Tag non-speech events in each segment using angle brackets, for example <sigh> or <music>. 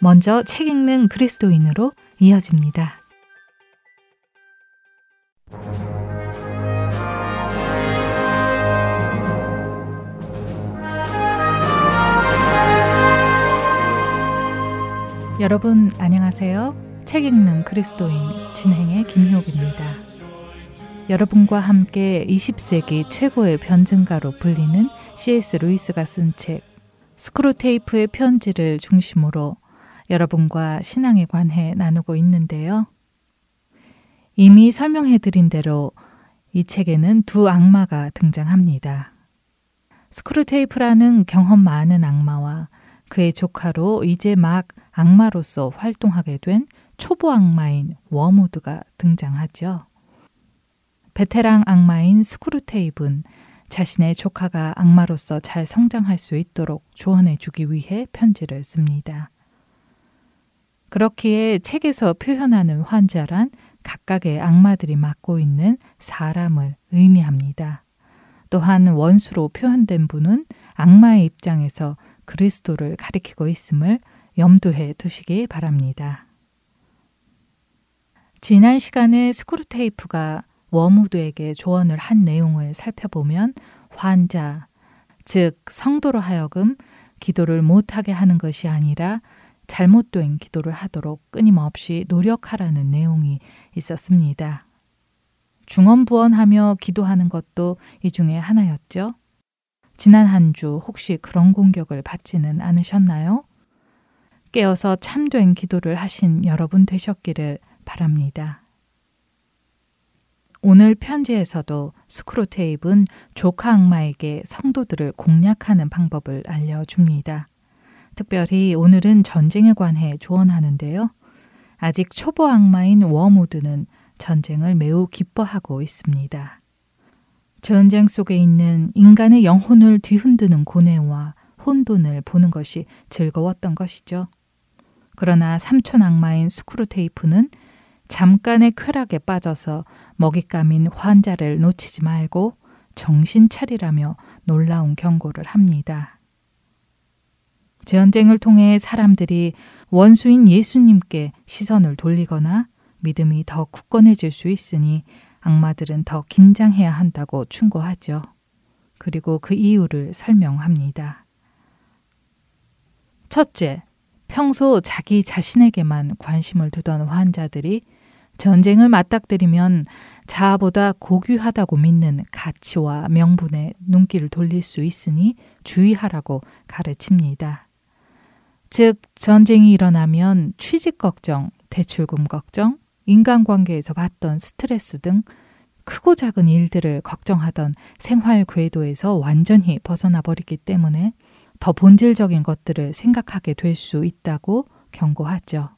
먼저 책 읽는 그리스도인으로 이어집니다. 여러분 안녕하세요. 책 읽는 그리스도인 진행의 김효입니다. 여러분과 함께 20세기 최고의 변증가로 불리는 C.S. 루이스가 쓴 책 스크루테이프의 편지를 중심으로 여러분과 신앙에 관해 나누고 있는데요. 이미 설명해 드린 대로 이 책에는 두 악마가 등장합니다. 스크루테이프라는 경험 많은 악마와 그의 조카로 이제 막 악마로서 활동하게 된 초보 악마인 워무드가 등장하죠. 베테랑 악마인 스크루테이브는 자신의 조카가 악마로서 잘 성장할 수 있도록 조언해 주기 위해 편지를 씁니다. 그렇기에 책에서 표현하는 환자란 각각의 악마들이 맡고 있는 사람을 의미합니다. 또한 원수로 표현된 분은 악마의 입장에서 그리스도를 가리키고 있음을 염두해 두시기 바랍니다. 지난 시간에 스크루테이프가 워무드에게 조언을 한 내용을 살펴보면 환자, 즉 성도로 하여금 기도를 못하게 하는 것이 아니라 잘못된 기도를 하도록 끊임없이 노력하라는 내용이 있었습니다. 중언부언하며 기도하는 것도 이 중에 하나였죠. 지난 한 주 혹시 그런 공격을 받지는 않으셨나요? 깨어서 참된 기도를 하신 여러분 되셨기를 바랍니다. 오늘 편지에서도 스크루테이브는 조카 악마에게 성도들을 공략하는 방법을 알려줍니다. 특별히 오늘은 전쟁에 관해 조언하는데요. 아직 초보 악마인 워무드는 전쟁을 매우 기뻐하고 있습니다. 전쟁 속에 있는 인간의 영혼을 뒤흔드는 고뇌와 혼돈을 보는 것이 즐거웠던 것이죠. 그러나 삼촌 악마인 스크루테이프는 잠깐의 쾌락에 빠져서 먹잇감인 환자를 놓치지 말고 정신 차리라며 놀라운 경고를 합니다. 전쟁을 통해 사람들이 원수인 예수님께 시선을 돌리거나 믿음이 더 굳건해질 수 있으니 악마들은 더 긴장해야 한다고 충고하죠. 그리고 그 이유를 설명합니다. 첫째, 평소 자기 자신에게만 관심을 두던 환자들이 전쟁을 맞닥뜨리면 자아보다 고귀하다고 믿는 가치와 명분에 눈길을 돌릴 수 있으니 주의하라고 가르칩니다. 즉, 전쟁이 일어나면 취직 걱정, 대출금 걱정, 인간관계에서 받던 스트레스 등 크고 작은 일들을 걱정하던 생활 궤도에서 완전히 벗어나 버리기 때문에 더 본질적인 것들을 생각하게 될 수 있다고 경고하죠.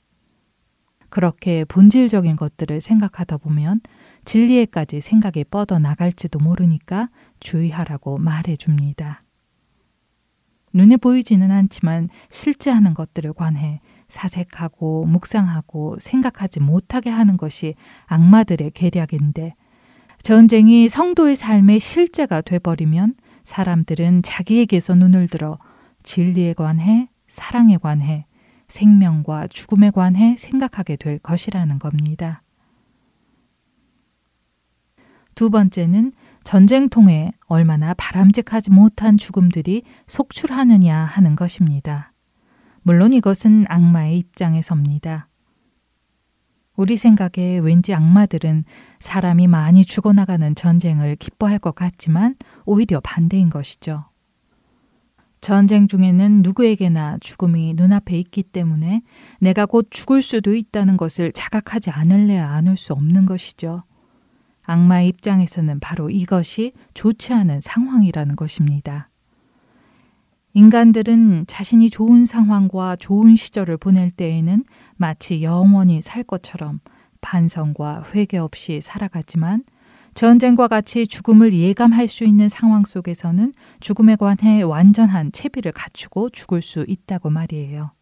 그렇게 본질적인 것들을 생각하다 보면 진리에까지 생각이 뻗어 나갈지도 모르니까 주의하라고 말해 줍니다. 눈에 보이지는 않지만 실제 하는 것들을 관해 사색하고 묵상하고 생각하지 못하게 하는 것이 악마들의 계략인데 전쟁이 성도의 삶의 실제가 돼버리면 사람들은 자기에게서 눈을 들어 진리에 관해, 사랑에 관해, 생명과 죽음에 관해 생각하게 될 것이라는 겁니다. 두 번째는 전쟁통에 얼마나 바람직하지 못한 죽음들이 속출하느냐 하는 것입니다. 물론 이것은 악마의 입장에서입니다. 우리 생각에 왠지 악마들은 사람이 많이 죽어나가는 전쟁을 기뻐할 것 같지만 오히려 반대인 것이죠. 전쟁 중에는 누구에게나 죽음이 눈앞에 있기 때문에 내가 곧 죽을 수도 있다는 것을 자각하지 않을래야 안을 수 없는 것이죠. 악마의 입장에서는 바로 이것이 좋지 않은 상황이라는 것입니다. 인간들은 자신이 좋은 상황과 좋은 시절을 보낼 때에는 마치 영원히 살 것처럼 반성과 회개 없이 살아가지만 전쟁과 같이 죽음을 예감할 수 있는 상황 속에서는 죽음에 관해 완전한 채비를 갖추고 죽을 수 있다고 말이에요.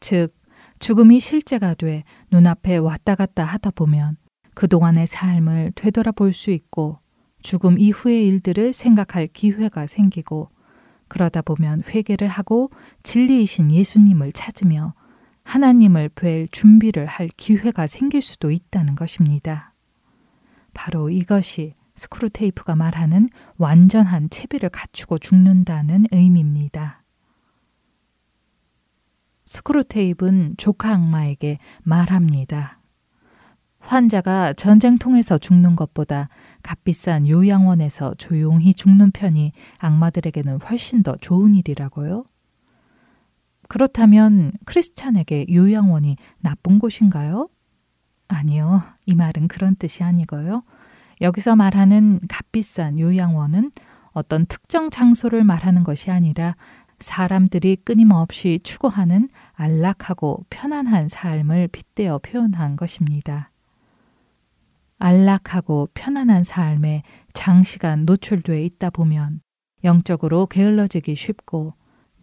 즉, 죽음이 실제가 돼 눈앞에 왔다 갔다 하다 보면 그동안의 삶을 되돌아볼 수 있고 죽음 이후의 일들을 생각할 기회가 생기고 그러다 보면 회개를 하고 진리이신 예수님을 찾으며 하나님을 뵐 준비를 할 기회가 생길 수도 있다는 것입니다. 바로 이것이 스크루테이프가 말하는 완전한 채비를 갖추고 죽는다는 의미입니다. 스크루테이프는 조카 악마에게 말합니다. 환자가 전쟁통에서 죽는 것보다 값비싼 요양원에서 조용히 죽는 편이 악마들에게는 훨씬 더 좋은 일이라고요? 그렇다면 크리스찬에게 요양원이 나쁜 곳인가요? 아니요. 이 말은 그런 뜻이 아니고요. 여기서 말하는 값비싼 요양원은 어떤 특정 장소를 말하는 것이 아니라 사람들이 끊임없이 추구하는 안락하고 편안한 삶을 빗대어 표현한 것입니다. 안락하고 편안한 삶에 장시간 노출돼 있다 보면 영적으로 게을러지기 쉽고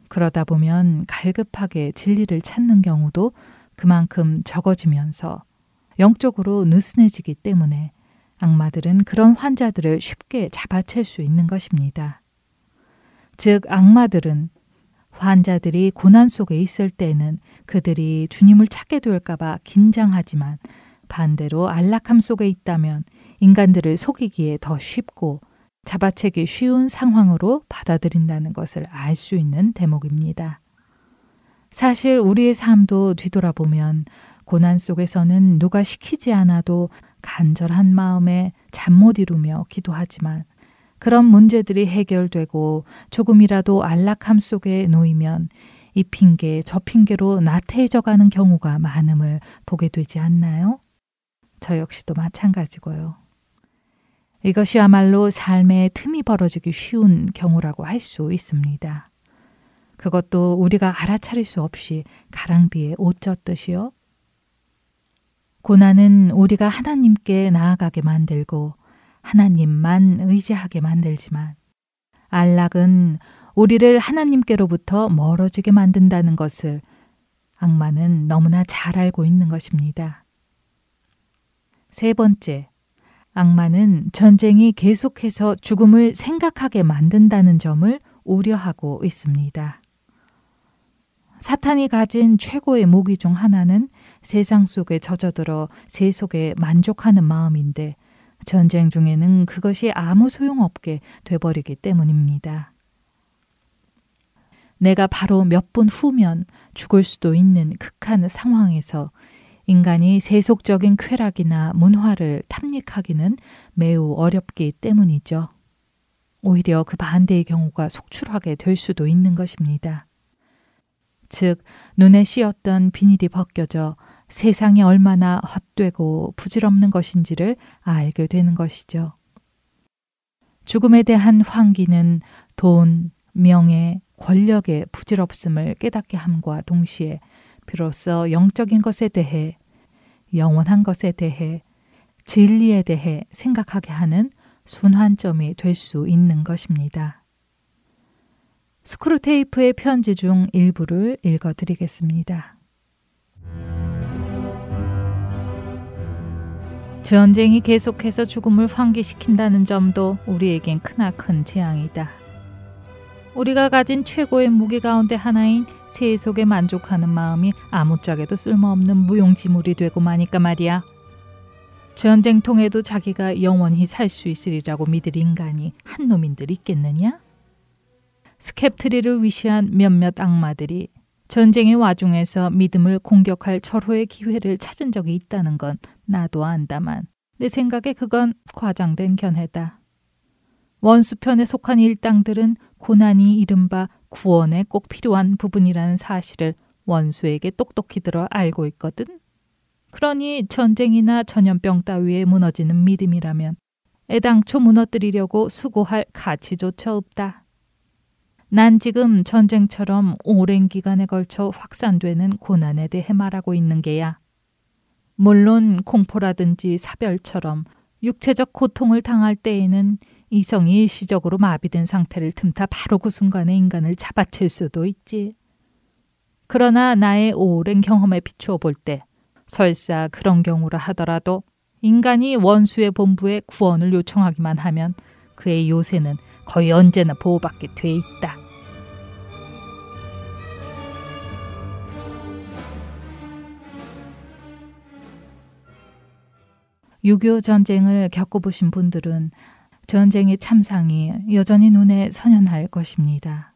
그러다 보면 갈급하게 진리를 찾는 경우도 그만큼 적어지면서 영적으로 느슨해지기 때문에 악마들은 그런 환자들을 쉽게 잡아챌 수 있는 것입니다. 즉, 악마들은 환자들이 고난 속에 있을 때는 그들이 주님을 찾게 될까봐 긴장하지만 반대로 안락함 속에 있다면 인간들을 속이기에 더 쉽고 잡아채기 쉬운 상황으로 받아들인다는 것을 알 수 있는 대목입니다. 사실 우리의 삶도 뒤돌아보면 고난 속에서는 누가 시키지 않아도 간절한 마음에 잠 못 이루며 기도하지만 그런 문제들이 해결되고 조금이라도 안락함 속에 놓이면 이 핑계 저 핑계로 나태해져 가는 경우가 많음을 보게 되지 않나요? 저 역시도 마찬가지고요. 이것이야말로 삶의 틈이 벌어지기 쉬운 경우라고 할 수 있습니다. 그것도 우리가 알아차릴 수 없이 가랑비에 옷 젖듯이요. 고난은 우리가 하나님께 나아가게 만들고 하나님만 의지하게 만들지만 안락은 우리를 하나님께로부터 멀어지게 만든다는 것을 악마는 너무나 잘 알고 있는 것입니다. 세 번째, 악마는 전쟁이 계속해서 죽음을 생각하게 만든다는 점을 우려하고 있습니다. 사탄이 가진 최고의 무기 중 하나는 세상 속에 젖어들어 세속에 만족하는 마음인데 전쟁 중에는 그것이 아무 소용없게 돼버리기 때문입니다. 내가 바로 몇 분 후면 죽을 수도 있는 극한 상황에서 인간이 세속적인 쾌락이나 문화를 탐닉하기는 매우 어렵기 때문이죠. 오히려 그 반대의 경우가 속출하게 될 수도 있는 것입니다. 즉, 눈에 씌었던 비닐이 벗겨져 세상이 얼마나 헛되고 부질없는 것인지를 알게 되는 것이죠. 죽음에 대한 환기는 돈, 명예, 권력의 부질없음을 깨닫게 함과 동시에 비로소 영적인 것에 대해 영원한 것에 대해 진리에 대해 생각하게 하는 순환점이 될 수 있는 것입니다. 스크루테이프의 편지 중 일부를 읽어 드리겠습니다. 전쟁이 계속해서 죽음을 환기시킨다는 점도 우리에겐 크나큰 재앙이다. 우리가 가진 최고의 무기 가운데 하나인 세속에 만족하는 마음이 아무짝에도 쓸모없는 무용지물이 되고 마니까 말이야. 전쟁통에도 자기가 영원히 살 수 있으리라고 믿을 인간이 한 놈인들 있겠느냐? 스캡트리를 위시한 몇몇 악마들이 전쟁의 와중에서 믿음을 공격할 절호의 기회를 찾은 적이 있다는 건 나도 안다만 내 생각에 그건 과장된 견해다. 원수편에 속한 일당들은 고난이 이른바 구원에 꼭 필요한 부분이라는 사실을 원수에게 똑똑히 들어 알고 있거든. 그러니 전쟁이나 전염병 따위에 무너지는 믿음이라면 애당초 무너뜨리려고 수고할 가치조차 없다. 난 지금 전쟁처럼 오랜 기간에 걸쳐 확산되는 고난에 대해 말하고 있는 게야. 물론 공포라든지 사별처럼 육체적 고통을 당할 때에는 이성이 일시적으로 마비된 상태를 틈타 바로 그 순간에 인간을 잡아칠 수도 있지. 그러나 나의 오랜 경험에 비추어 볼 때 설사 그런 경우라 하더라도 인간이 원수의 본부에 구원을 요청하기만 하면 그의 요새는 거의 언제나 보호받게 돼 있다. 유교 전쟁을 겪어보신 분들은 전쟁의 참상이 여전히 눈에 선연할 것입니다.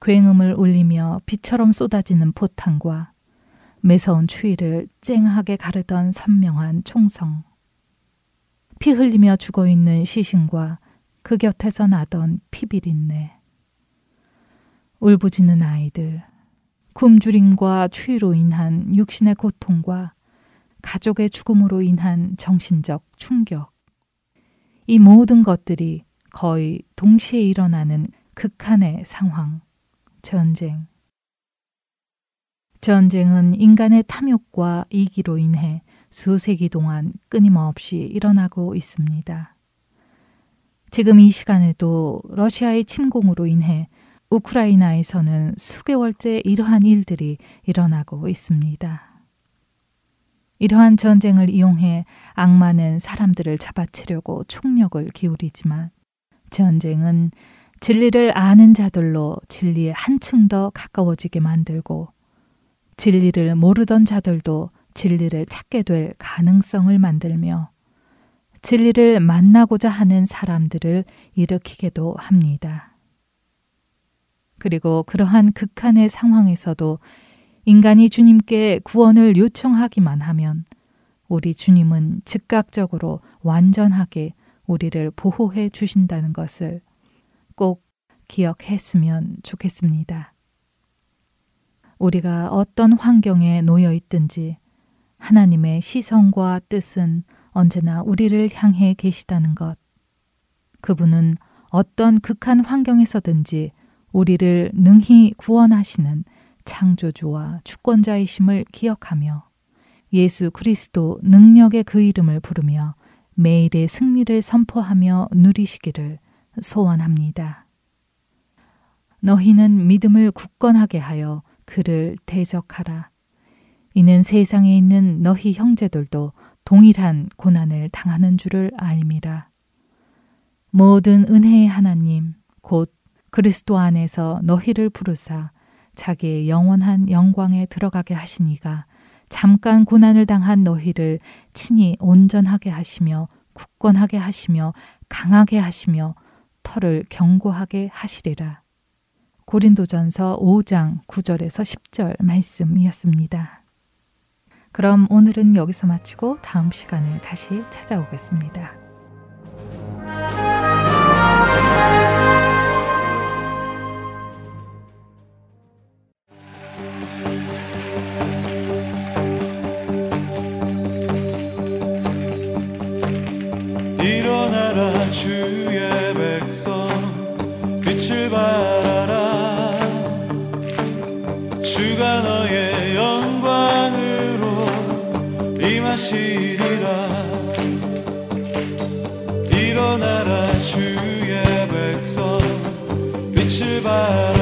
굉음을 울리며 비처럼 쏟아지는 포탄과 매서운 추위를 쨍하게 가르던 선명한 총성. 피 흘리며 죽어 있는 시신과 그 곁에서 나던 피비린내. 울부짖는 아이들, 굶주림과 추위로 인한 육신의 고통과 가족의 죽음으로 인한 정신적 충격. 이 모든 것들이 거의 동시에 일어나는 극한의 상황, 전쟁. 전쟁은 인간의 탐욕과 이기로 인해 수세기 동안 끊임없이 일어나고 있습니다. 지금 이 시간에도 러시아의 침공으로 인해 우크라이나에서는 수개월째 이러한 일들이 일어나고 있습니다. 이러한 전쟁을 이용해 악마는 사람들을 잡아치려고 총력을 기울이지만 전쟁은 진리를 아는 자들로 진리에 한층 더 가까워지게 만들고 진리를 모르던 자들도 진리를 찾게 될 가능성을 만들며 진리를 만나고자 하는 사람들을 일으키게도 합니다. 그리고 그러한 극한의 상황에서도 인간이 주님께 구원을 요청하기만 하면 우리 주님은 즉각적으로 완전하게 우리를 보호해 주신다는 것을 꼭 기억했으면 좋겠습니다. 우리가 어떤 환경에 놓여 있든지 하나님의 시선과 뜻은 언제나 우리를 향해 계시다는 것. 그분은 어떤 극한 환경에서든지 우리를 능히 구원하시는 창조주와 주권자이심을 기억하며 예수 그리스도 능력의 그 이름을 부르며 매일의 승리를 선포하며 누리시기를 소원합니다. 너희는 믿음을 굳건하게 하여 그를 대적하라. 이는 세상에 있는 너희 형제들도 동일한 고난을 당하는 줄을 알미라. 모든 은혜의 하나님, 곧 그리스도 안에서 너희를 부르사 자기의 영원한 영광에 들어가게 하시니가 잠깐 고난을 당한 너희를 친히 온전하게 하시며 굳건하게 하시며 강하게 하시며 털을 견고하게 하시리라. 고린도전서 5장 9절에서 10절 말씀이었습니다. 그럼 오늘은 여기서 마치고 다음 시간에 다시 찾아오겠습니다. 세상이 어둠 속에 헤매고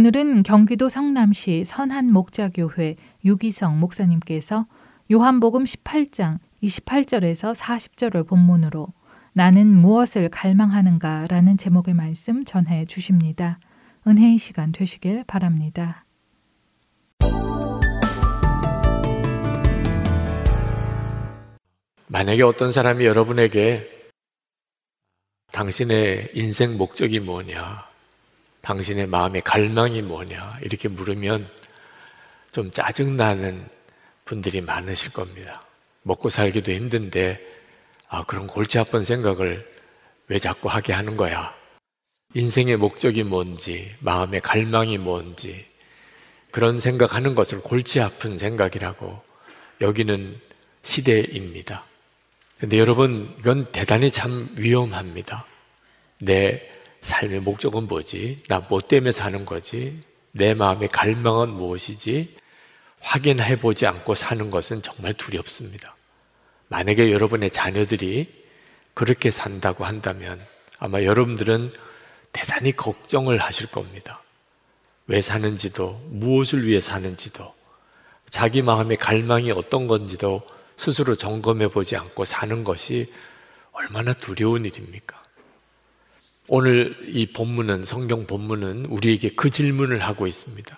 오늘은 경기도 성남시 선한 목자교회 유기성 목사님께서 요한복음 18장 28절에서 40절을 본문으로 나는 무엇을 갈망하는가 라는 제목의 말씀 전해 주십니다. 은혜의 시간 되시길 바랍니다. 만약에 어떤 사람이 여러분에게 당신의 인생 목적이 뭐냐? 당신의 마음의 갈망이 뭐냐? 이렇게 물으면 좀 짜증나는 분들이 많으실 겁니다. 먹고 살기도 힘든데, 아, 그런 골치 아픈 생각을 왜 자꾸 하게 하는 거야? 인생의 목적이 뭔지, 마음의 갈망이 뭔지, 그런 생각하는 것을 골치 아픈 생각이라고 여기는 시대입니다. 근데 여러분, 이건 대단히 참 위험합니다. 내 삶의 목적은 뭐지? 나 뭐 때문에 사는 거지? 내 마음의 갈망은 무엇이지? 확인해 보지 않고 사는 것은 정말 두렵습니다. 만약에 여러분의 자녀들이 그렇게 산다고 한다면 아마 여러분들은 대단히 걱정을 하실 겁니다. 왜 사는지도, 무엇을 위해 사는지도, 자기 마음의 갈망이 어떤 건지도 스스로 점검해 보지 않고 사는 것이 얼마나 두려운 일입니까? 오늘 이 본문은 성경 본문은 우리에게 그 질문을 하고 있습니다.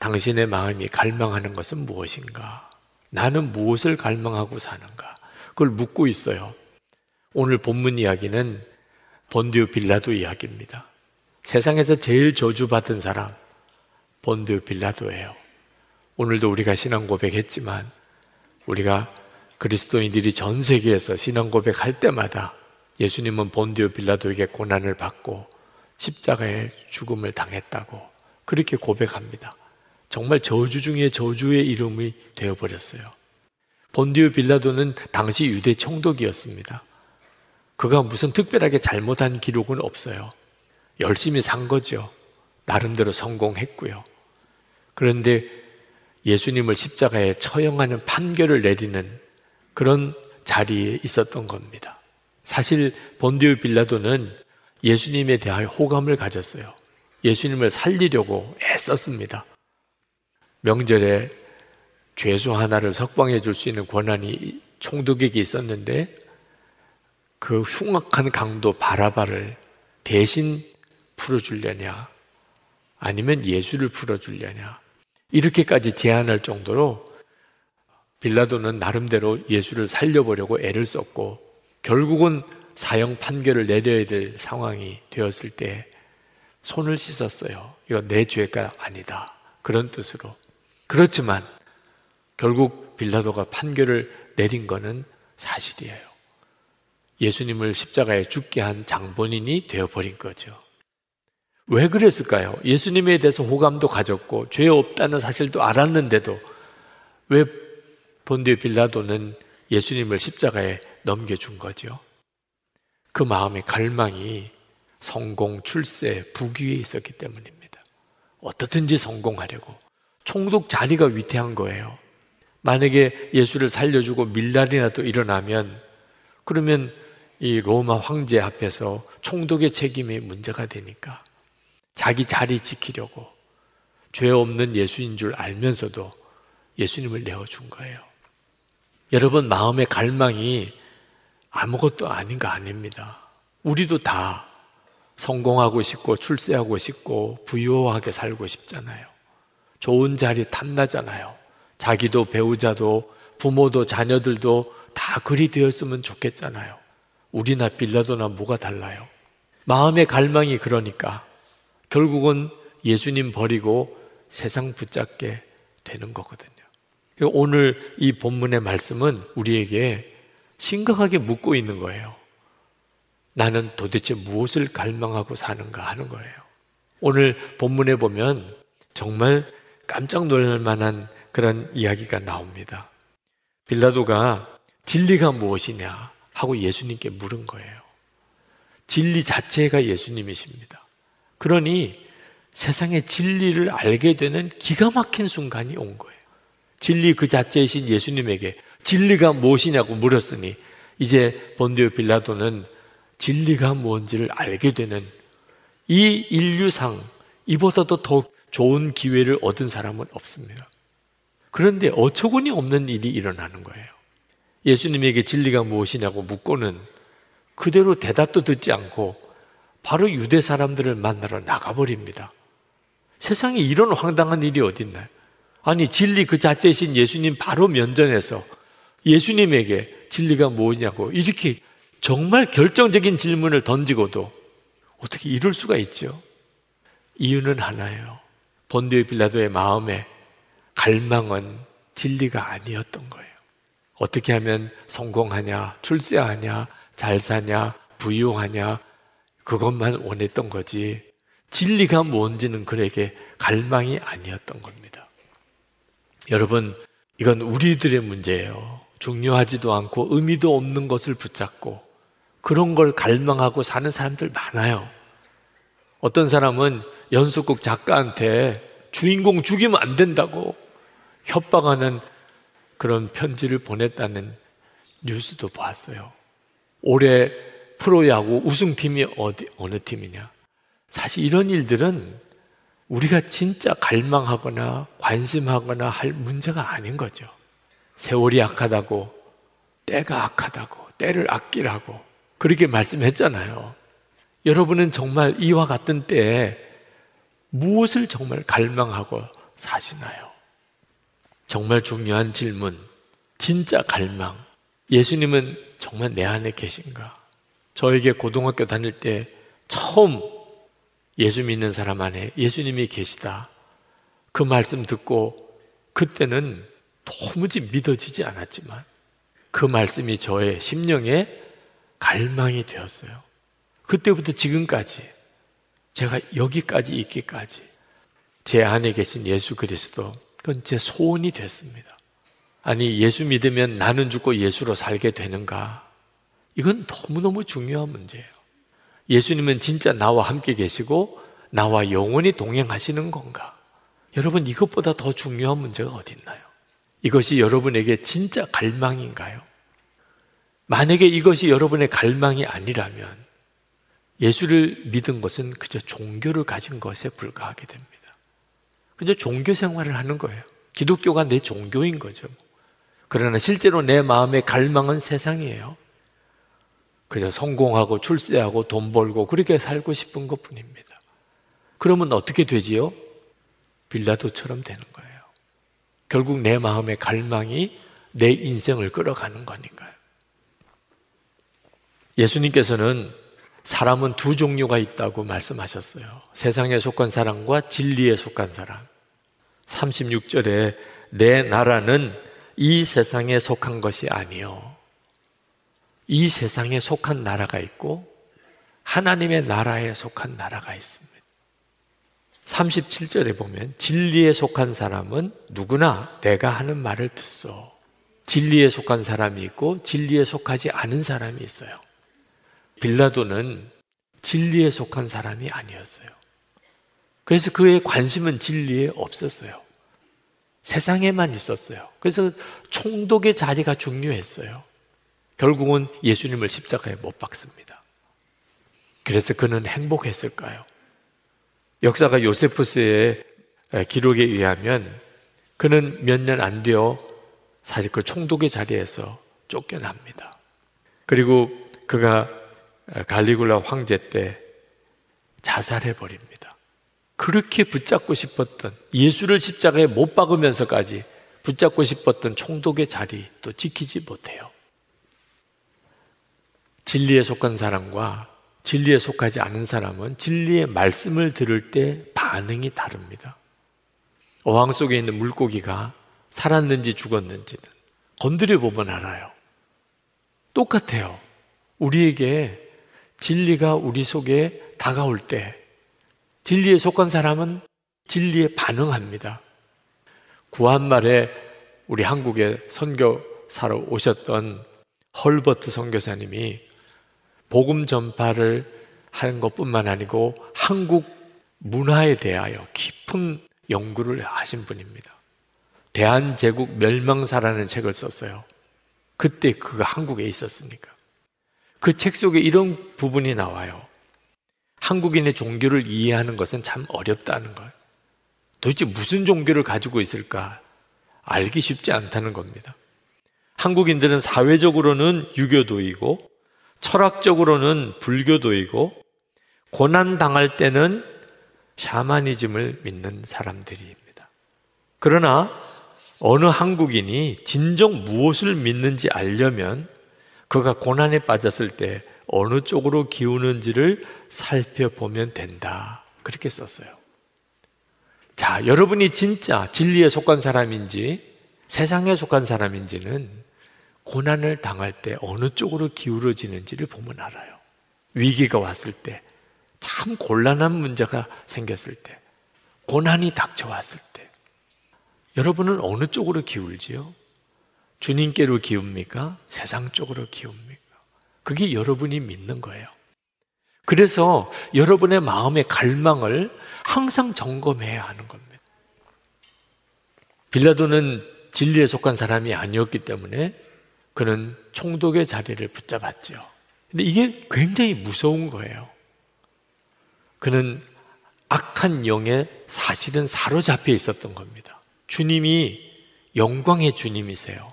당신의 마음이 갈망하는 것은 무엇인가? 나는 무엇을 갈망하고 사는가? 그걸 묻고 있어요. 오늘 본문 이야기는 본디오 빌라도 이야기입니다. 세상에서 제일 저주받은 사람, 본디오 빌라도예요. 오늘도 우리가 신앙 고백했지만 우리가 그리스도인들이 전 세계에서 신앙 고백할 때마다 예수님은 본디오 빌라도에게 고난을 받고 십자가의 죽음을 당했다고 그렇게 고백합니다. 정말 저주 중에 저주의 이름이 되어버렸어요. 본디오 빌라도는 당시 유대 총독이었습니다. 그가 무슨 특별하게 잘못한 기록은 없어요. 열심히 산 거죠. 나름대로 성공했고요. 그런데 예수님을 십자가에 처형하는 판결을 내리는 그런 자리에 있었던 겁니다. 사실 본디오 빌라도는 예수님에 대하여 호감을 가졌어요. 예수님을 살리려고 애썼습니다. 명절에 죄수 하나를 석방해 줄 수 있는 권한이 총독에게 있었는데 그 흉악한 강도 바라바를 대신 풀어주려냐 아니면 예수를 풀어주려냐 이렇게까지 제안할 정도로 빌라도는 나름대로 예수를 살려보려고 애를 썼고 결국은 사형 판결을 내려야 될 상황이 되었을 때 손을 씻었어요. 이거 내 죄가 아니다. 그런 뜻으로. 그렇지만 결국 빌라도가 판결을 내린 것은 사실이에요. 예수님을 십자가에 죽게 한 장본인이 되어버린 거죠. 왜 그랬을까요? 예수님에 대해서 호감도 가졌고 죄 없다는 사실도 알았는데도 왜 본디오 빌라도는 예수님을 십자가에 넘겨준 거죠? 그 마음의 갈망이 성공, 출세, 부귀에 있었기 때문입니다. 어떻든지 성공하려고. 총독 자리가 위태한 거예요. 만약에 예수를 살려주고 밀날이라도 일어나면 그러면 이 로마 황제 앞에서 총독의 책임이 문제가 되니까 자기 자리 지키려고 죄 없는 예수인 줄 알면서도 예수님을 내어준 거예요. 여러분 마음의 갈망이 아무것도 아닌 거 아닙니다. 우리도 다 성공하고 싶고 출세하고 싶고 부유하게 살고 싶잖아요. 좋은 자리 탐나잖아요. 자기도 배우자도 부모도 자녀들도 다 그리 되었으면 좋겠잖아요. 우리나 빌라도나 뭐가 달라요? 마음의 갈망이 그러니까 결국은 예수님 버리고 세상 붙잡게 되는 거거든요. 오늘 이 본문의 말씀은 우리에게 심각하게 묻고 있는 거예요. 나는 도대체 무엇을 갈망하고 사는가 하는 거예요. 오늘 본문에 보면 정말 깜짝 놀랄 만한 그런 이야기가 나옵니다. 빌라도가 진리가 무엇이냐 하고 예수님께 물은 거예요. 진리 자체가 예수님이십니다. 그러니 세상의 진리를 알게 되는 기가 막힌 순간이 온 거예요. 진리 그 자체이신 예수님에게 진리가 무엇이냐고 물었으니 이제 본디오 빌라도는 진리가 뭔지를 알게 되는 이 인류상 이보다도 더 좋은 기회를 얻은 사람은 없습니다. 그런데 어처구니 없는 일이 일어나는 거예요. 예수님에게 진리가 무엇이냐고 묻고는 그대로 대답도 듣지 않고 바로 유대 사람들을 만나러 나가버립니다. 세상에 이런 황당한 일이 어딨나요? 아니, 진리 그 자체이신 예수님 바로 면전에서 예수님에게 진리가 뭐냐고 이렇게 정말 결정적인 질문을 던지고도 어떻게 이럴 수가 있죠? 이유는 하나예요. 본디오 빌라도의 마음에 갈망은 진리가 아니었던 거예요. 어떻게 하면 성공하냐, 출세하냐, 잘 사냐, 부유하냐, 그것만 원했던 거지. 진리가 뭔지는 그에게 갈망이 아니었던 겁니다. 여러분, 이건 우리들의 문제예요. 중요하지도 않고 의미도 없는 것을 붙잡고 그런 걸 갈망하고 사는 사람들 많아요. 어떤 사람은 연속극 작가한테 주인공 죽이면 안 된다고 협박하는 그런 편지를 보냈다는 뉴스도 봤어요. 올해 프로야구 우승팀이 어디, 어느 팀이냐. 사실 이런 일들은 우리가 진짜 갈망하거나 관심하거나 할 문제가 아닌 거죠. 세월이 악하다고, 때가 악하다고, 때를 아끼라고, 그렇게 말씀했잖아요. 여러분은 정말 이와 같은 때에 무엇을 정말 갈망하고 사시나요? 정말 중요한 질문, 진짜 갈망, 예수님은 정말 내 안에 계신가? 저에게 고등학교 다닐 때 처음 예수 믿는 사람 안에 예수님이 계시다. 그 말씀 듣고 그때는 도무지 믿어지지 않았지만 그 말씀이 저의 심령에 갈망이 되었어요. 그때부터 지금까지 제가 여기까지 있기까지 제 안에 계신 예수 그리스도 그건 제 소원이 됐습니다. 아니 예수 믿으면 나는 죽고 예수로 살게 되는가? 이건 너무너무 중요한 문제예요. 예수님은 진짜 나와 함께 계시고 나와 영원히 동행하시는 건가? 여러분 이것보다 더 중요한 문제가 어디 있나요? 이것이 여러분에게 진짜 갈망인가요? 만약에 이것이 여러분의 갈망이 아니라면 예수를 믿은 것은 그저 종교를 가진 것에 불과하게 됩니다. 그저 종교 생활을 하는 거예요. 기독교가 내 종교인 거죠. 그러나 실제로 내 마음의 갈망은 세상이에요. 그저 성공하고 출세하고 돈 벌고 그렇게 살고 싶은 것 뿐입니다. 그러면 어떻게 되지요? 빌라도처럼 되는 거예요. 결국 내 마음의 갈망이 내 인생을 끌어가는 거니까요. 예수님께서는 사람은 두 종류가 있다고 말씀하셨어요. 세상에 속한 사람과 진리에 속한 사람. 36절에 내 나라는 이 세상에 속한 것이 아니요. 이 세상에 속한 나라가 있고 하나님의 나라에 속한 나라가 있습니다. 37절에 보면 진리에 속한 사람은 누구나 내가 하는 말을 듣소. 진리에 속한 사람이 있고 진리에 속하지 않은 사람이 있어요. 빌라도는 진리에 속한 사람이 아니었어요. 그래서 그의 관심은 진리에 없었어요. 세상에만 있었어요. 그래서 총독의 자리가 중요했어요. 결국은 예수님을 십자가에 못 박습니다. 그래서 그는 행복했을까요? 역사가 요세푸스의 기록에 의하면 그는 몇 년 안 되어 사실 그 총독의 자리에서 쫓겨납니다. 그리고 그가 갈리굴라 황제 때 자살해 버립니다. 그렇게 붙잡고 싶었던 예수를 십자가에 못 박으면서까지 붙잡고 싶었던 총독의 자리 또 지키지 못해요. 진리에 속한 사람과 진리에 속하지 않은 사람은 진리의 말씀을 들을 때 반응이 다릅니다. 어항 속에 있는 물고기가 살았는지 죽었는지는 건드려 보면 알아요. 똑같아요. 우리에게 진리가 우리 속에 다가올 때 진리에 속한 사람은 진리에 반응합니다. 구한말에 우리 한국에 선교사로 오셨던 헐버트 선교사님이 복음 전파를 하는 것뿐만 아니고 한국 문화에 대하여 깊은 연구를 하신 분입니다. 대한제국 멸망사라는 책을 썼어요. 그때 그가 한국에 있었으니까. 그 책 속에 이런 부분이 나와요. 한국인의 종교를 이해하는 것은 참 어렵다는 거예요. 도대체 무슨 종교를 가지고 있을까? 알기 쉽지 않다는 겁니다. 한국인들은 사회적으로는 유교도이고 철학적으로는 불교도이고 고난 당할 때는 샤머니즘을 믿는 사람들입니다. 그러나 어느 한국인이 진정 무엇을 믿는지 알려면 그가 고난에 빠졌을 때 어느 쪽으로 기우는지를 살펴보면 된다. 그렇게 썼어요. 자, 여러분이 진짜 진리에 속한 사람인지 세상에 속한 사람인지는 고난을 당할 때 어느 쪽으로 기울어지는지를 보면 알아요. 위기가 왔을 때, 참 곤란한 문제가 생겼을 때, 고난이 닥쳐왔을 때, 여러분은 어느 쪽으로 기울지요? 주님께로 기웁니까? 세상 쪽으로 기웁니까? 그게 여러분이 믿는 거예요. 그래서 여러분의 마음의 갈망을 항상 점검해야 하는 겁니다. 빌라도는 진리에 속한 사람이 아니었기 때문에 그는 총독의 자리를 붙잡았죠. 근데 이게 굉장히 무서운 거예요. 그는 악한 영에 사실은 사로잡혀 있었던 겁니다. 주님이 영광의 주님이세요.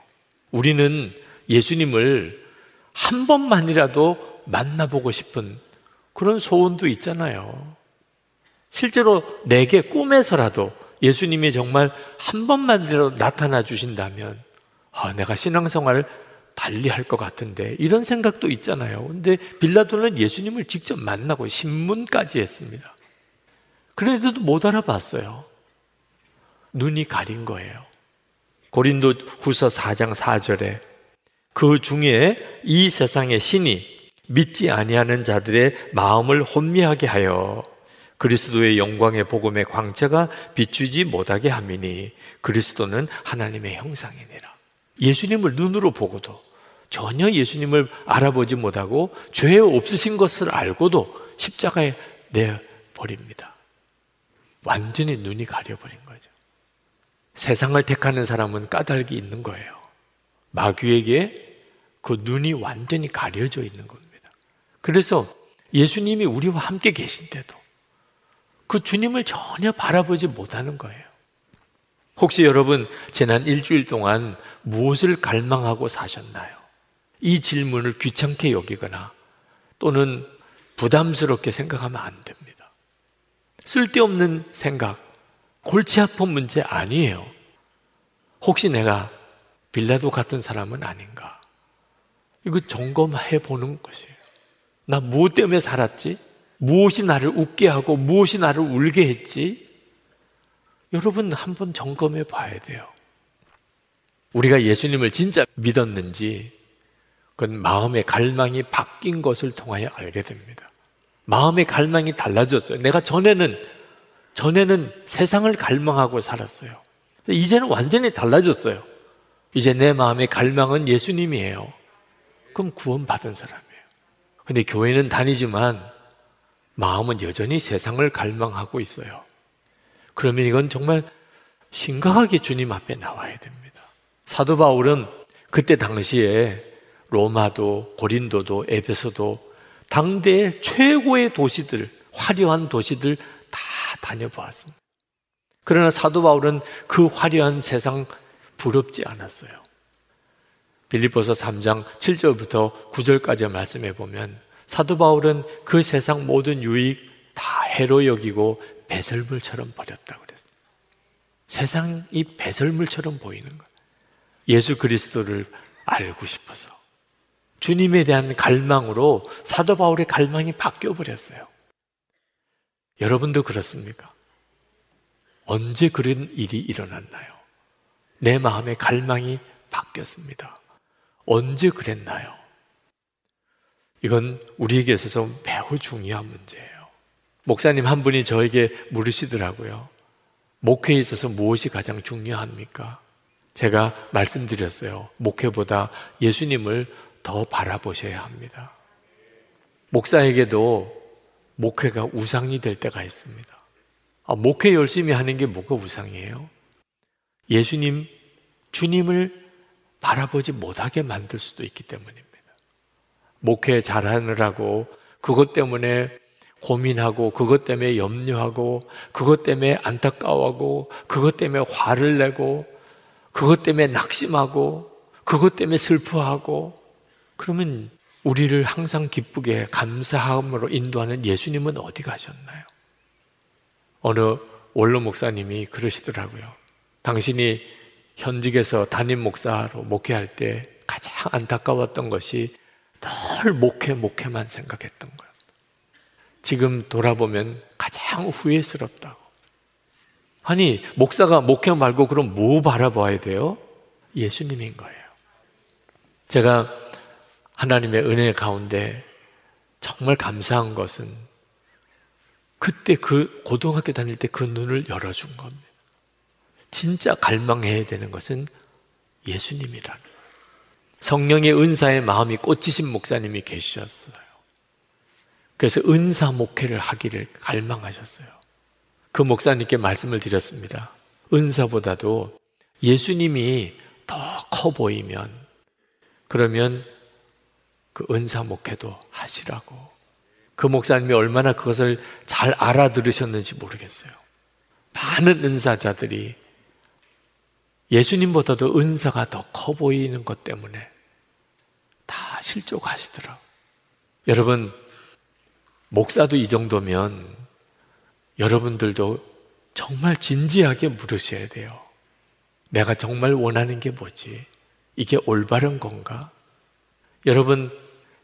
우리는 예수님을 한 번만이라도 만나보고 싶은 그런 소원도 있잖아요. 실제로 내게 꿈에서라도 예수님이 정말 한 번만이라도 나타나 주신다면, 아, 내가 신앙생활을 달리 할 것 같은데 이런 생각도 있잖아요. 근데 빌라도는 예수님을 직접 만나고 신문까지 했습니다. 그래도 못 알아봤어요. 눈이 가린 거예요. 고린도 후서 4장 4절에 그 중에 이 세상의 신이 믿지 아니하는 자들의 마음을 혼미하게 하여 그리스도의 영광의 복음의 광채가 비추지 못하게 함이니 그리스도는 하나님의 형상이니라. 예수님을 눈으로 보고도 전혀 예수님을 알아보지 못하고 죄 없으신 것을 알고도 십자가에 내 버립니다. 완전히 눈이 가려버린 거죠. 세상을 택하는 사람은 까닭이 있는 거예요. 마귀에게 그 눈이 완전히 가려져 있는 겁니다. 그래서 예수님이 우리와 함께 계신데도 그 주님을 전혀 바라보지 못하는 거예요. 혹시 여러분 지난 일주일 동안 무엇을 갈망하고 사셨나요? 이 질문을 귀찮게 여기거나 또는 부담스럽게 생각하면 안 됩니다. 쓸데없는 생각, 골치 아픈 문제 아니에요. 혹시 내가 빌라도 같은 사람은 아닌가? 이거 점검해 보는 것이에요. 나 무엇 때문에 살았지? 무엇이 나를 웃게 하고 무엇이 나를 울게 했지? 여러분 한번 점검해 봐야 돼요. 우리가 예수님을 진짜 믿었는지 그건 마음의 갈망이 바뀐 것을 통하여 알게 됩니다. 마음의 갈망이 달라졌어요. 내가 전에는 전에는 세상을 갈망하고 살았어요. 이제는 완전히 달라졌어요. 이제 내 마음의 갈망은 예수님이에요. 그럼 구원받은 사람이에요. 근데 교회는 다니지만 마음은 여전히 세상을 갈망하고 있어요. 그러면 이건 정말 심각하게 주님 앞에 나와야 됩니다. 사도 바울은 그때 당시에 로마도 고린도도 에베소도 당대 최고의 도시들, 화려한 도시들 다 다녀보았습니다. 그러나 사도 바울은 그 화려한 세상 부럽지 않았어요. 빌립보서 3장 7절부터 9절까지 말씀해 보면 사도 바울은 그 세상 모든 유익 다 해로 여기고 배설물처럼 버렸다고 그랬어요. 세상이 배설물처럼 보이는 거예요. 예수 그리스도를 알고 싶어서. 주님에 대한 갈망으로 사도 바울의 갈망이 바뀌어 버렸어요. 여러분도 그렇습니까? 언제 그런 일이 일어났나요? 내 마음의 갈망이 바뀌었습니다. 언제 그랬나요? 이건 우리에게 있어서 매우 중요한 문제예요. 목사님 한 분이 저에게 물으시더라고요. 목회에 있어서 무엇이 가장 중요합니까? 제가 말씀드렸어요. 목회보다 예수님을 더 바라보셔야 합니다. 목사에게도 목회가 우상이 될 때가 있습니다. 아, 목회 열심히 하는 게 뭐가 우상이에요? 예수님, 주님을 바라보지 못하게 만들 수도 있기 때문입니다. 목회 잘하느라고 그것 때문에 고민하고 그것 때문에 염려하고 그것 때문에 안타까워하고 그것 때문에 화를 내고 그것 때문에 낙심하고 그것 때문에 슬퍼하고 그러면 우리를 항상 기쁘게 감사함으로 인도하는 예수님은 어디 가셨나요? 어느 원로 목사님이 그러시더라고요. 당신이 현직에서 담임 목사로 목회할 때 가장 안타까웠던 것이 늘 목회, 목회만 생각했던 거예요. 지금 돌아보면 가장 후회스럽다고. 아니, 목사가 목회 말고 그럼 뭐 바라봐야 돼요? 예수님인 거예요. 제가 하나님의 은혜 가운데 정말 감사한 것은 그때 그 고등학교 다닐 때 그 눈을 열어준 겁니다. 진짜 갈망해야 되는 것은 예수님이라는 성령의 은사의 마음이 꽂히신 목사님이 계셨어요. 그래서 은사 목회를 하기를 갈망하셨어요. 그 목사님께 말씀을 드렸습니다. 은사보다도 예수님이 더 커 보이면 그러면 그 은사 목회도 하시라고. 그 목사님이 얼마나 그것을 잘 알아들으셨는지 모르겠어요. 많은 은사자들이 예수님보다도 은사가 더 커 보이는 것 때문에 다 실족하시더라고. 여러분, 목사도 이 정도면 여러분들도 정말 진지하게 물으셔야 돼요. 내가 정말 원하는 게 뭐지? 이게 올바른 건가? 여러분,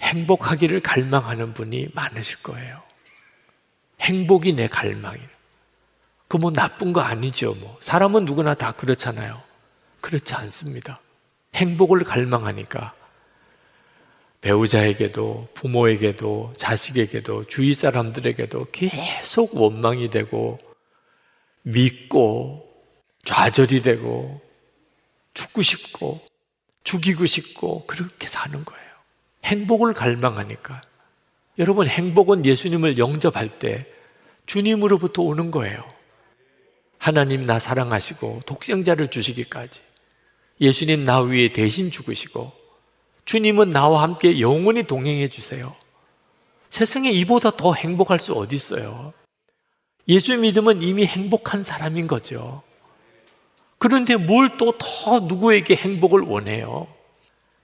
행복하기를 갈망하는 분이 많으실 거예요. 행복이 내 갈망이에요. 그 뭐 나쁜 거 아니죠, 뭐. 사람은 누구나 다 그렇잖아요. 그렇지 않습니다. 행복을 갈망하니까 배우자에게도 부모에게도 자식에게도 주위 사람들에게도 계속 원망이 되고 믿고 좌절이 되고 죽고 싶고 죽이고 싶고 그렇게 사는 거예요. 행복을 갈망하니까. 여러분, 행복은 예수님을 영접할 때 주님으로부터 오는 거예요. 하나님 나 사랑하시고 독생자를 주시기까지. 예수님 나 위에 대신 죽으시고 주님은 나와 함께 영원히 동행해 주세요. 세상에 이보다 더 행복할 수 어디 있어요? 예수 믿으면 이미 행복한 사람인 거죠. 그런데 뭘 또 더 누구에게 행복을 원해요?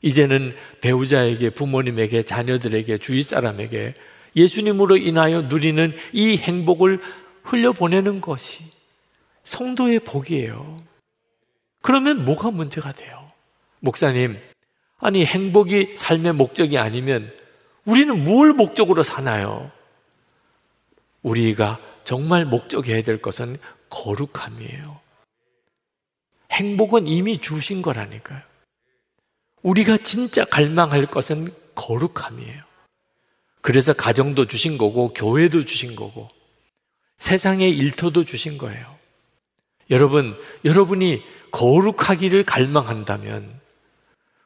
이제는 배우자에게, 부모님에게, 자녀들에게, 주위 사람에게 예수님으로 인하여 누리는 이 행복을 흘려보내는 것이 성도의 복이에요. 그러면 뭐가 문제가 돼요? 목사님, 아니, 행복이 삶의 목적이 아니면 우리는 뭘 목적으로 사나요? 우리가 정말 목적해야 될 것은 거룩함이에요. 행복은 이미 주신 거라니까요. 우리가 진짜 갈망할 것은 거룩함이에요. 그래서 가정도 주신 거고, 교회도 주신 거고, 세상의 일터도 주신 거예요. 여러분, 여러분이 거룩하기를 갈망한다면,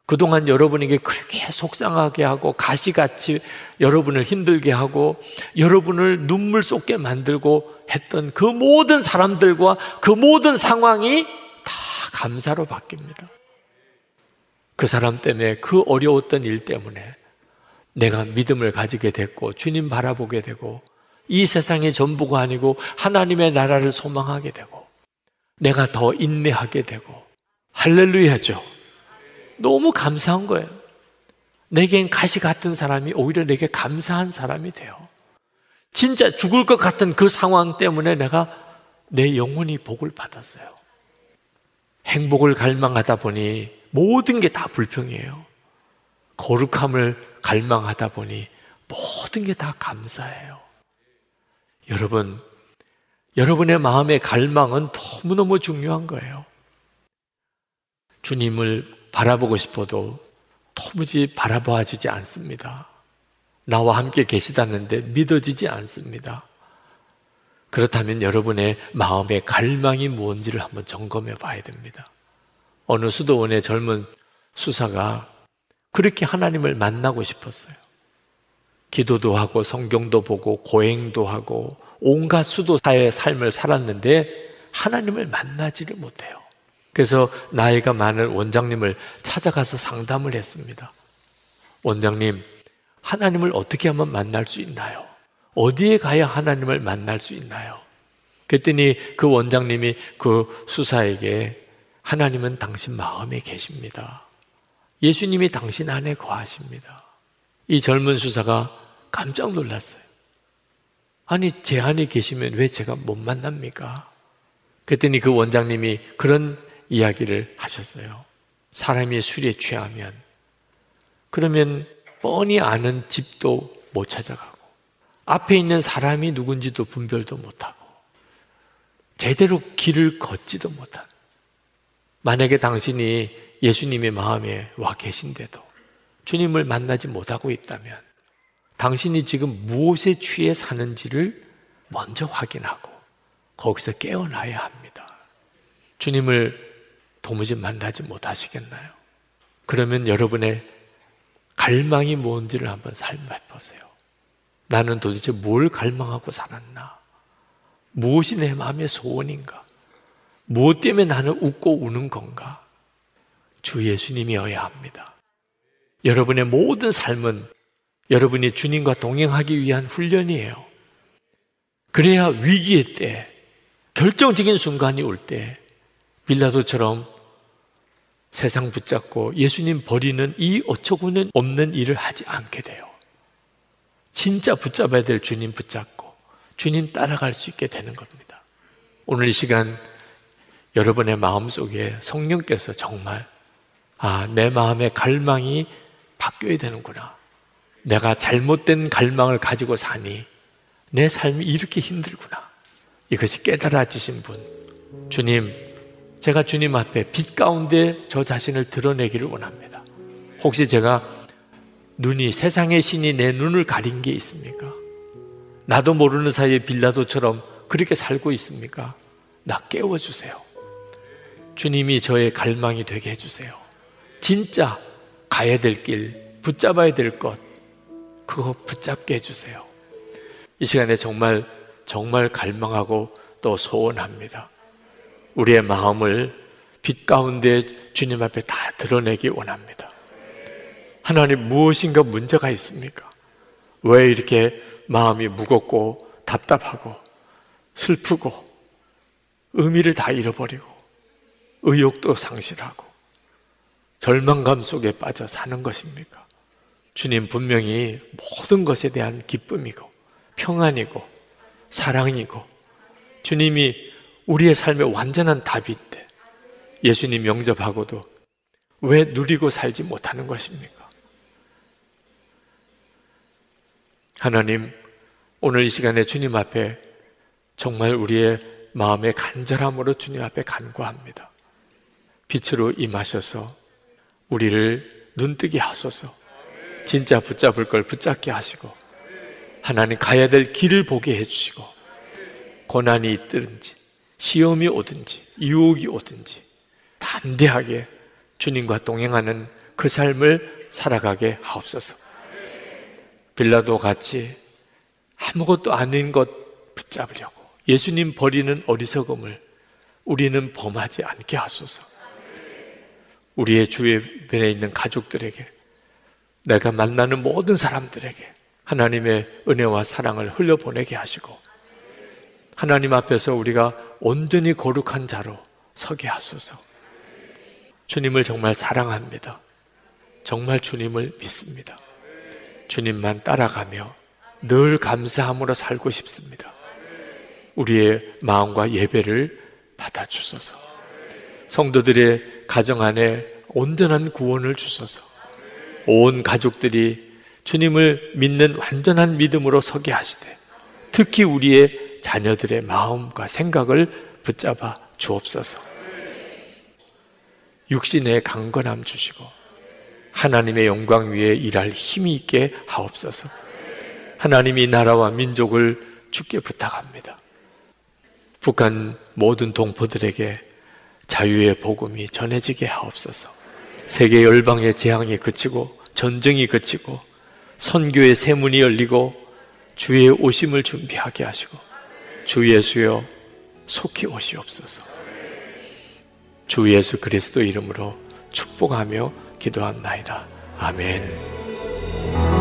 그동안 여러분에게 그렇게 속상하게 하고, 가시같이 여러분을 힘들게 하고, 여러분을 눈물 쏟게 만들고 했던 그 모든 사람들과 그 모든 상황이 다 감사로 바뀝니다. 그 사람 때문에 그 어려웠던 일 때문에 내가 믿음을 가지게 됐고 주님 바라보게 되고 이 세상의 전부가 아니고 하나님의 나라를 소망하게 되고 내가 더 인내하게 되고 할렐루야죠. 너무 감사한 거예요. 내겐 가시 같은 사람이 오히려 내게 감사한 사람이 돼요. 진짜 죽을 것 같은 그 상황 때문에 내가 내 영혼이 복을 받았어요. 행복을 갈망하다 보니 모든 게 다 불평이에요. 거룩함을 갈망하다 보니 모든 게 다 감사해요. 여러분, 여러분의 마음의 갈망은 너무너무 중요한 거예요. 주님을 바라보고 싶어도 도무지 바라보아지지 않습니다. 나와 함께 계시다는데 믿어지지 않습니다. 그렇다면 여러분의 마음의 갈망이 무엇인지를 한번 점검해 봐야 됩니다. 어느 수도원의 젊은 수사가 그렇게 하나님을 만나고 싶었어요. 기도도 하고 성경도 보고 고행도 하고 온갖 수도사의 삶을 살았는데 하나님을 만나지를 못해요. 그래서 나이가 많은 원장님을 찾아가서 상담을 했습니다. 원장님, 하나님을 어떻게 하면 만날 수 있나요? 어디에 가야 하나님을 만날 수 있나요? 그랬더니 그 원장님이 그 수사에게 하나님은 당신 마음에 계십니다. 예수님이 당신 안에 거하십니다. 이 젊은 수사가 깜짝 놀랐어요. 아니, 제 안에 계시면 왜 제가 못 만납니까? 그랬더니 그 원장님이 그런 이야기를 하셨어요. 사람이 술에 취하면, 그러면 뻔히 아는 집도 못 찾아가고, 앞에 있는 사람이 누군지도 분별도 못하고, 제대로 길을 걷지도 못하는, 만약에 당신이 예수님의 마음에 와 계신데도 주님을 만나지 못하고 있다면 당신이 지금 무엇에 취해 사는지를 먼저 확인하고 거기서 깨어나야 합니다. 주님을 도무지 만나지 못하시겠나요? 그러면 여러분의 갈망이 뭔지를 한번 삶해 보세요. 나는 도대체 뭘 갈망하고 살았나? 무엇이 내 마음의 소원인가? 무엇 때문에 나는 웃고 우는 건가? 주 예수님이어야 합니다. 여러분의 모든 삶은 여러분이 주님과 동행하기 위한 훈련이에요. 그래야 위기의 때, 결정적인 순간이 올 때, 빌라도처럼 세상 붙잡고 예수님 버리는 이 어처구는 없는 일을 하지 않게 돼요. 진짜 붙잡아야 될 주님 붙잡고 주님 따라갈 수 있게 되는 겁니다. 오늘 이 시간 여러분의 마음 속에 성령께서 정말 아, 내 마음의 갈망이 바뀌어야 되는구나. 내가 잘못된 갈망을 가지고 사니 내 삶이 이렇게 힘들구나. 이것이 깨달아지신 분. 주님, 제가 주님 앞에 빛 가운데 저 자신을 드러내기를 원합니다. 혹시 제가 눈이 세상의 신이 내 눈을 가린 게 있습니까? 나도 모르는 사이에 빌라도처럼 그렇게 살고 있습니까? 나 깨워주세요. 주님이 저의 갈망이 되게 해주세요. 진짜 가야 될 길, 붙잡아야 될 것, 그거 붙잡게 해주세요. 이 시간에 정말, 정말 갈망하고 또 소원합니다. 우리의 마음을 빛 가운데 주님 앞에 다 드러내기 원합니다. 하나님 무엇인가 문제가 있습니까? 왜 이렇게 마음이 무겁고 답답하고 슬프고 의미를 다 잃어버리고 의욕도 상실하고 절망감 속에 빠져 사는 것입니까? 주님 분명히 모든 것에 대한 기쁨이고 평안이고 사랑이고 주님이 우리의 삶의 완전한 답인데 예수님 영접하고도 왜 누리고 살지 못하는 것입니까? 하나님, 오늘 이 시간에 주님 앞에 정말 우리의 마음의 간절함으로 주님 앞에 간구합니다. 빛으로 임하셔서 우리를 눈뜨게 하소서. 진짜 붙잡을 걸 붙잡게 하시고 하나님 가야 될 길을 보게 해주시고 고난이 있든지 시험이 오든지 유혹이 오든지 담대하게 주님과 동행하는 그 삶을 살아가게 하옵소서. 빌라도 같이 아무것도 아닌 것 붙잡으려고 예수님 버리는 어리석음을 우리는 범하지 않게 하소서. 우리의 주변에 있는 가족들에게 내가 만나는 모든 사람들에게 하나님의 은혜와 사랑을 흘려보내게 하시고 하나님 앞에서 우리가 온전히 거룩한 자로 서게 하소서. 주님을 정말 사랑합니다. 정말 주님을 믿습니다. 주님만 따라가며 늘 감사함으로 살고 싶습니다. 우리의 마음과 예배를 받아주소서. 성도들의 가정 안에 온전한 구원을 주소서. 온 가족들이 주님을 믿는 완전한 믿음으로 서게 하시되 특히 우리의 자녀들의 마음과 생각을 붙잡아 주옵소서. 육신의 강건함 주시고 하나님의 영광 위에 일할 힘이 있게 하옵소서. 하나님이 나라와 민족을 주께 부탁합니다. 북한 모든 동포들에게 자유의 복음이 전해지게 하옵소서. 세계 열방의 재앙이 그치고 전쟁이 그치고 선교의 세문이 열리고 주의 오심을 준비하게 하시고 주 예수여 속히 오시옵소서. 주 예수 그리스도 이름으로 축복하며 기도합나이다. 아멘.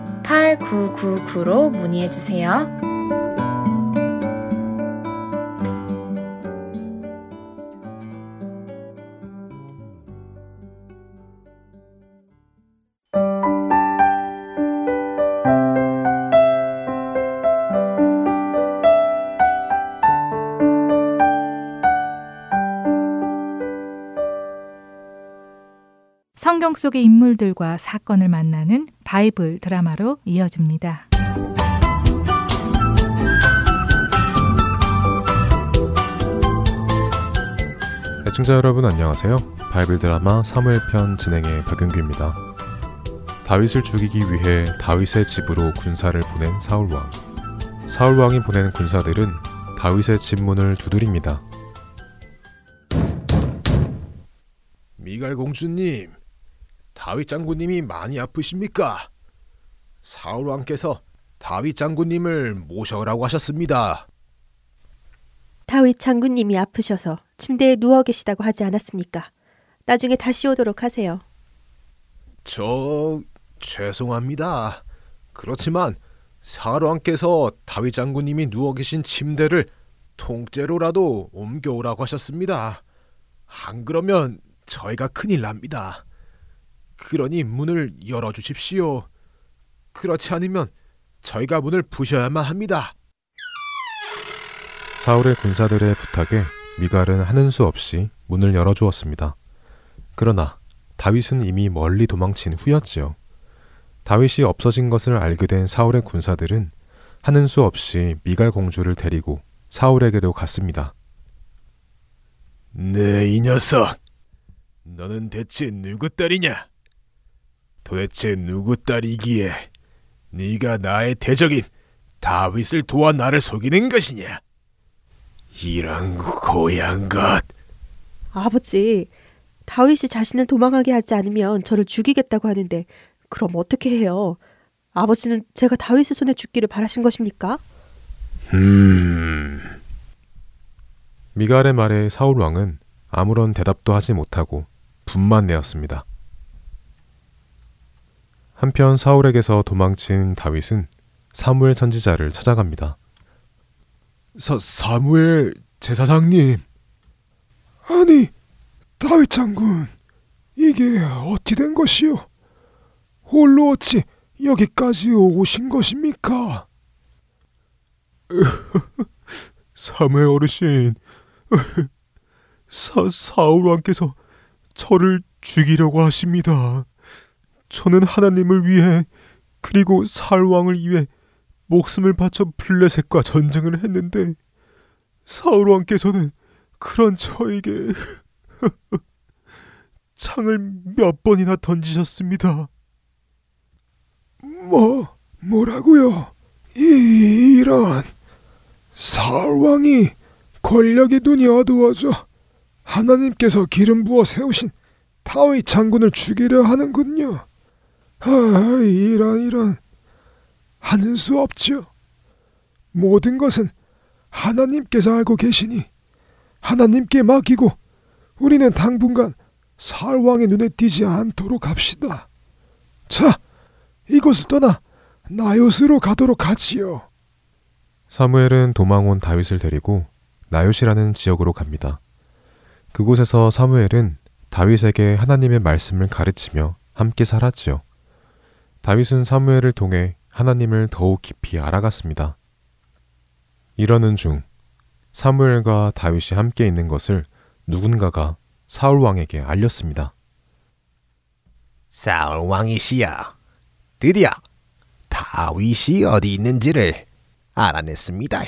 866-8999로 문의해 주세요. 성경 속의 인물들과 사건을 만나는 바이블 드라마로 이어집니다. 애청자 여러분 안녕하세요. 바이블 드라마 사무엘편 진행의 박윤규입니다. 다윗을 죽이기 위해 다윗의 집으로 군사를 보낸 사울 왕. 사울 왕이 보낸 군사들은 다윗의 집 문을 두드립니다. 미갈 공주님, 다윗 장군님이 많이 아프십니까? 사울 왕께서 다윗 장군님을 모셔오라고 하셨습니다. 다윗 장군님이 아프셔서 침대에 누워 계시다고 하지 않았습니까? 나중에 다시 오도록 하세요. 저 죄송합니다. 그렇지만 사울 왕께서 다윗 장군님이 누워 계신 침대를 통째로라도 옮겨오라고 하셨습니다. 안 그러면 저희가 큰일 납니다. 그러니 문을 열어 주십시오. 그렇지 않으면 저희가 문을 부셔야만 합니다. 사울의 군사들의 부탁에 미갈은 하는 수 없이 문을 열어 주었습니다. 그러나 다윗은 이미 멀리 도망친 후였지요. 다윗이 없어진 것을 알게 된 사울의 군사들은 하는 수 없이 미갈 공주를 데리고 사울에게로 갔습니다. 네, 이 녀석. 너는 대체 누구 딸이냐? 도대체 누구 딸이기에 네가 나의 대적인 다윗을 도와 나를 속이는 것이냐? 이런 고양 것. 아버지, 다윗이 자신을 도망하게 하지 않으면 저를 죽이겠다고 하는데 그럼 어떻게 해요? 아버지는 제가 다윗의 손에 죽기를 바라신 것입니까? 음. 미갈의 말에 사울 왕은 아무런 대답도 하지 못하고 분만 내었습니다. 한편 사울에게서 도망친 다윗은 사무엘 선지자를 찾아갑니다. 사, 사무엘 제사장님. 아니, 다윗 장군. 이게 어찌 된 것이오? 홀로 어찌 여기까지 오신 것입니까? <laughs> 사무엘 어르신, <laughs> 사, 사울 왕께서 저를 죽이려고 하십니다. 저는 하나님을 위해 그리고 살왕을 위해 목숨을 바쳐 블레셋과 전쟁을 했는데 사울 왕께서는 그런 저에게 <laughs> 창을 몇 번이나 던지셨습니다. 뭐, 뭐라고요? 이, 이런. 사울왕이 권력의 눈이 어두워져 하나님께서 기름 부어 세우신 다윗 장군을 죽이려 하는군요. 아, 이런 이런 하는 수 없지요. 모든 것은 하나님께서 알고 계시니 하나님께 맡기고 우리는 당분간 사울왕의 눈에 띄지 않도록 합시다. 자, 이곳을 떠나 나요스로 가도록 하지요. 사무엘은 도망 온 다윗을 데리고 나요시라는 지역으로 갑니다. 그곳에서 사무엘은 다윗에게 하나님의 말씀을 가르치며 함께 살았지요. 다윗은 사무엘을 통해 하나님을 더욱 깊이 알아갔습니다. 이러는 중 사무엘과 다윗이 함께 있는 것을 누군가가 사울 왕에게 알렸습니다. 사울 왕이시여, 드디어 다윗이 어디 있는지를 알아냈습니다요.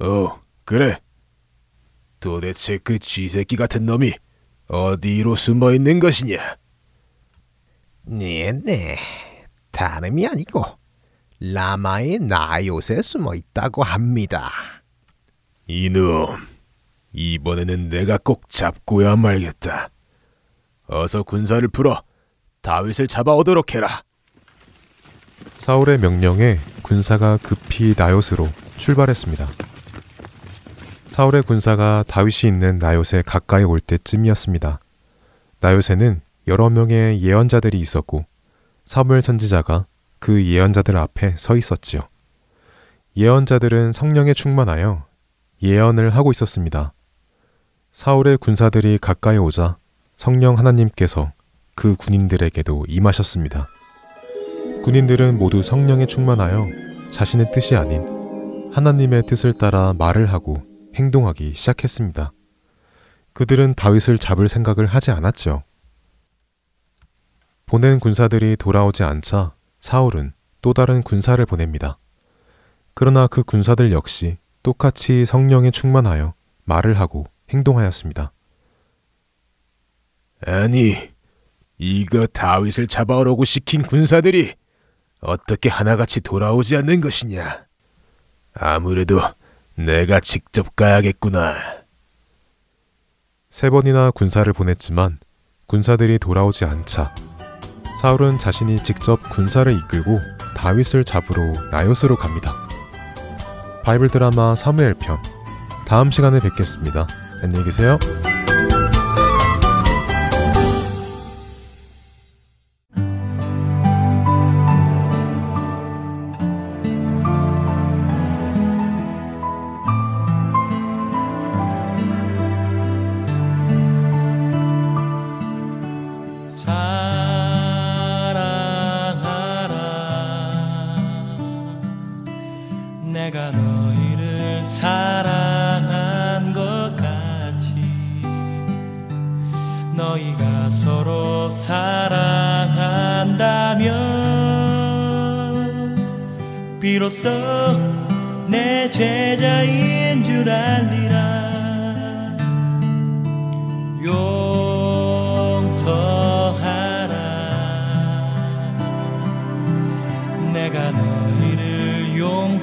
어, 그래. 도대체 그 쥐새끼 같은 놈이 어디로 숨어 있는 것이냐? 네네, 다름이 아니고 라마의 나요새 숨어 있다고 합니다. 이놈, 이번에는 내가 꼭 잡고야 말겠다. 어서 군사를 풀어 다윗을 잡아오도록 해라. 사울의 명령에 군사가 급히 나요스로 출발했습니다. 사울의 군사가 다윗이 있는 나요새 가까이 올 때쯤이었습니다. 나요새는 여러 명의 예언자들이 있었고 사무엘 선지자가 그 예언자들 앞에 서 있었지요. 예언자들은 성령에 충만하여 예언을 하고 있었습니다. 사울의 군사들이 가까이 오자 성령 하나님께서 그 군인들에게도 임하셨습니다. 군인들은 모두 성령에 충만하여 자신의 뜻이 아닌 하나님의 뜻을 따라 말을 하고 행동하기 시작했습니다. 그들은 다윗을 잡을 생각을 하지 않았죠. 보낸 군사들이 돌아오지 않자 사울은 또 다른 군사를 보냅니다. 그러나 그 군사들 역시 똑같이 성령에 충만하여 말을 하고 행동하였습니다. 아니, 이거 다윗을 잡아오라고 시킨 군사들이 어떻게 하나같이 돌아오지 않는 것이냐? 아무래도 내가 직접 가야겠구나. 세 번이나 군사를 보냈지만 군사들이 돌아오지 않자 사울은 자신이 직접 군사를 이끌고 다윗을 잡으러 나요스로 갑니다. 바이블 드라마 사무엘 편 다음 시간에 뵙겠습니다. 안녕히 계세요.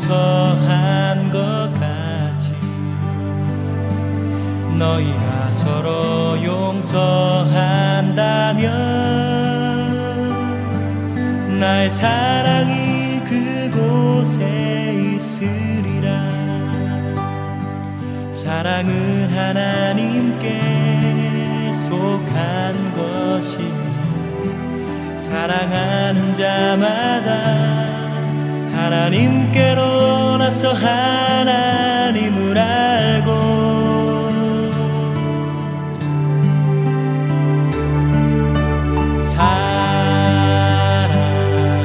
용서한 것 같이 너희가 서로 용서한다면 나의 사랑이 그곳에 있으리라. 사랑은 하나님께 속한 것이니 사랑하는 자마다 하나님께로 나서 하나님을 알고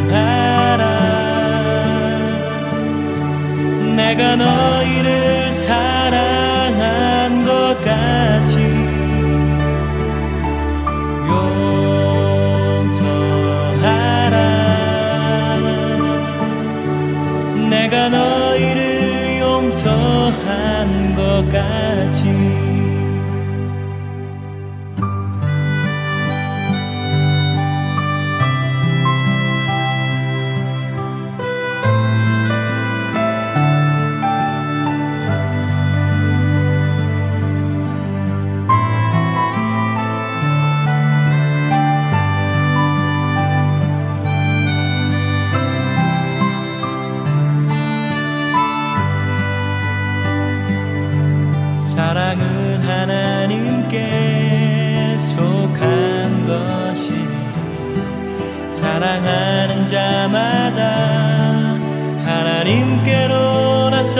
사랑하라. 내가 너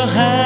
하